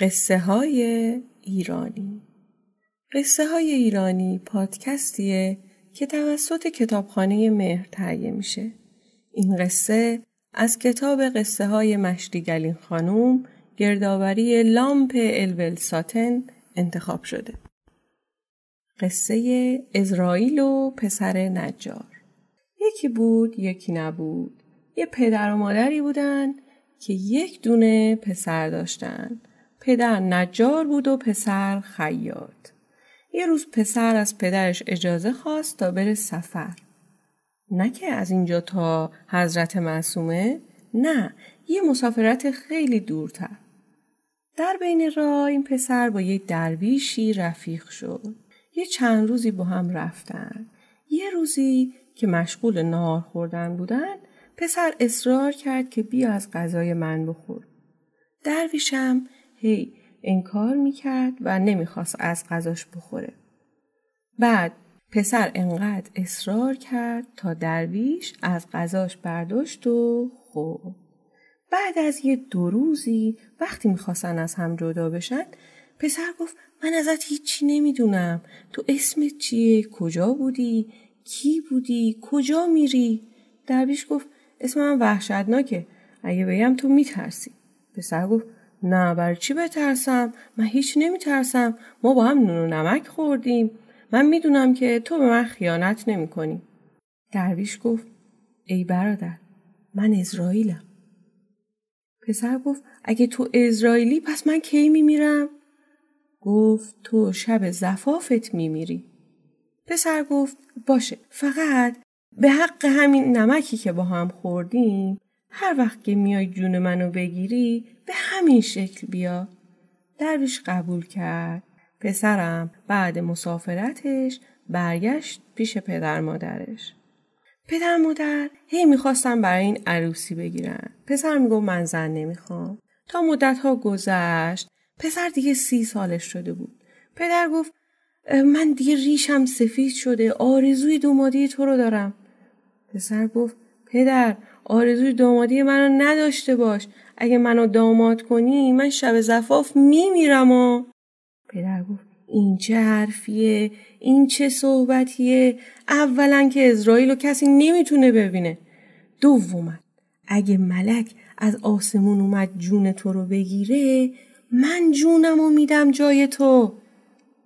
قصه های ایرانی قصه های ایرانی پادکستیه که توسط کتابخانه مهر تهیه میشه. این قصه از کتاب قصه های مشتیگلین خانوم گردآوری لامپ الول ساتن انتخاب شده. قصه ازرائیل و پسر نجار یکی بود یکی نبود. یه پدر و مادری بودن که یک دونه پسر داشتن. پدر نجار بود و پسر خیاط. یه روز پسر از پدرش اجازه خواست تا بره سفر. نه که از اینجا تا حضرت معصومه؟ نه یه مسافرت خیلی دورتر. در بین راه این پسر با یه درویشی رفیق شد. یه چند روزی با هم رفتن. یه روزی که مشغول نهار خوردن بودن پسر اصرار کرد که بیا از غذای من بخور. درویشم هی انکار می‌کرد و نمی‌خواست از غذاش بخوره. بعد پسر انقدر اصرار کرد تا درویش از غذاش برداشت و خورد. بعد از یه دو روزی وقتی می‌خواستن از هم جدا بشن پسر گفت من ازت هیچی نمی‌دونم. تو اسمت چیه؟ کجا بودی؟ کی بودی؟ کجا میری؟ درویش گفت اسم من وحشتناکه. اگه بگم تو میترسی. پسر گفت نه بر چی بترسم من هیچ نمیترسم ما با هم نون و نمک خوردیم من می‌دونم که تو به من خیانت نمی کنی. درویش گفت ای برادر من اسرائیلم. پسر گفت اگه تو اسرائیلی پس من کی میمیرم؟ گفت تو شب زفافت میمیری. پسر گفت باشه فقط به حق همین نمکی که با هم خوردیم هر وقت که میای جون منو بگیری به همین شکل بیا. درویش قبول کرد. پسرم بعد مسافرتش برگشت پیش پدر مادرش. پدر مادر هی می‌خواستم برای این عروسی بگیرن. پسر میگو من زن نمی‌خوام. تا مدت ها گذشت. پسر دیگه سی سالش شده بود. پدر گفت من دیگه ریشم سفید شده. آرزوی دومادی تو رو دارم. پسر گفت پدر آرزوی دامادی منو نداشته باش. اگه منو داماد کنی من شب زفاف میمیرم و پدر گفت این چه حرفیه؟ این چه صحبتیه؟ اولا که اسرائیل رو کسی نمی‌تونه ببینه. دوما اگه ملک از آسمون اومد جون تو رو بگیره من جونم رو میدم جای تو.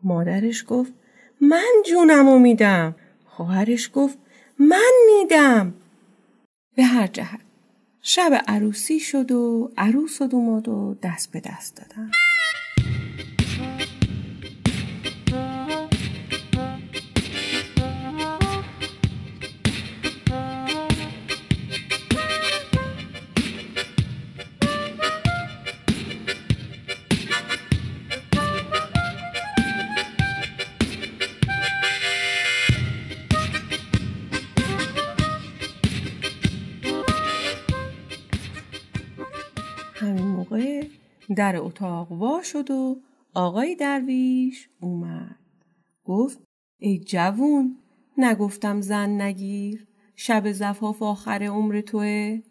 مادرش گفت من جونم رو میدم. خواهرش گفت من میدم. به هر جهت. شب عروسی شد و عروس و دوماد و دست به دست دادن. در اتاق وا شد و آقای درویش اومد. گفت ای جوون نگفتم زن نگیر شب زفاف آخر عمر توه.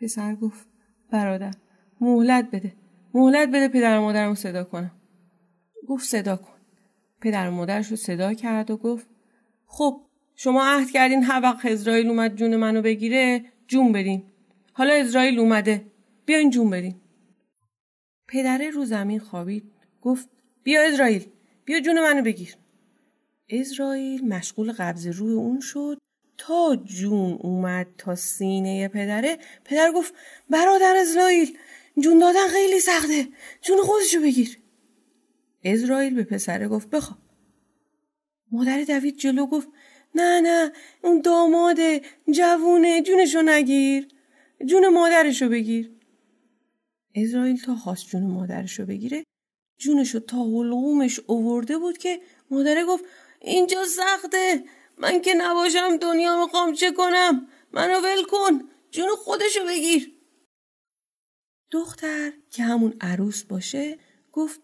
پسر گفت برادر مهلت بده مهلت بده پدر و مادرمو صدا کنم. گفت صدا کن. پدر و مادرش رو صدا کرد و گفت خب شما عهد کردین هر وقت اسرائیل اومد جون منو بگیره جون بدین. حالا اسرائیل اومده بیاین جون بدین. پدره رو زمین خوابید گفت بیا اسرائیل بیا جون منو بگیر. اسرائیل مشغول قبض روی اون شد. تا جون اومد تا سینه پدره پدر گفت برادر اسرائیل جون دادن خیلی سخته جون خودشو بگیر. اسرائیل به پسره گفت بخواب. مادر دوید جلو گفت نه نه اون داماده جوونه جونشو نگیر جون مادرشو بگیر. اسرائیل تا خواست جون مادرشو بگیره جونشو تا حلقومش اوورده بود که مادره گفت اینجا سخته من که نباشم دنیا می‌خوام چه کنم؟ منو ول کن جون خودشو بگیر. دختر که همون عروس باشه گفت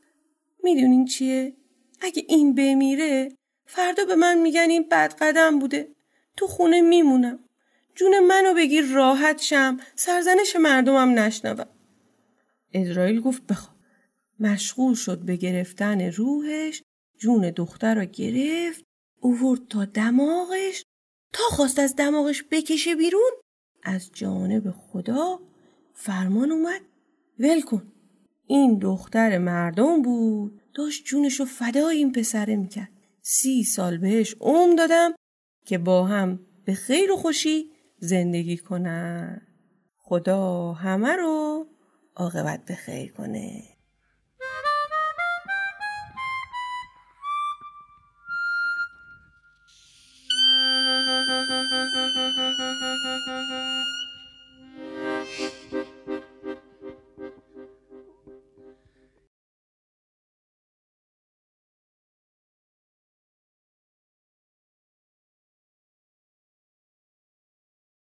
می‌دونین چیه؟ اگه این بمیره فردا به من میگن این بد قدم بوده. تو خونه میمونم. جون منو بگیر راحت شم. سرزنش مردمم نشنوم. اسرائیل گفت بخواب. مشغول شد به گرفتن روحش جون دختر را گرفت اوورد تا دماغش تا خواست از دماغش بکشه بیرون. از جانب خدا فرمان اومد. ول کن. این دختر مردم بود. داشت جونشو فدای این پسره می‌کرد. سی سال بهش عمر دادم که با هم به خیر و خوشی زندگی کنن. خدا همه رو عاقبت به خیر کنه.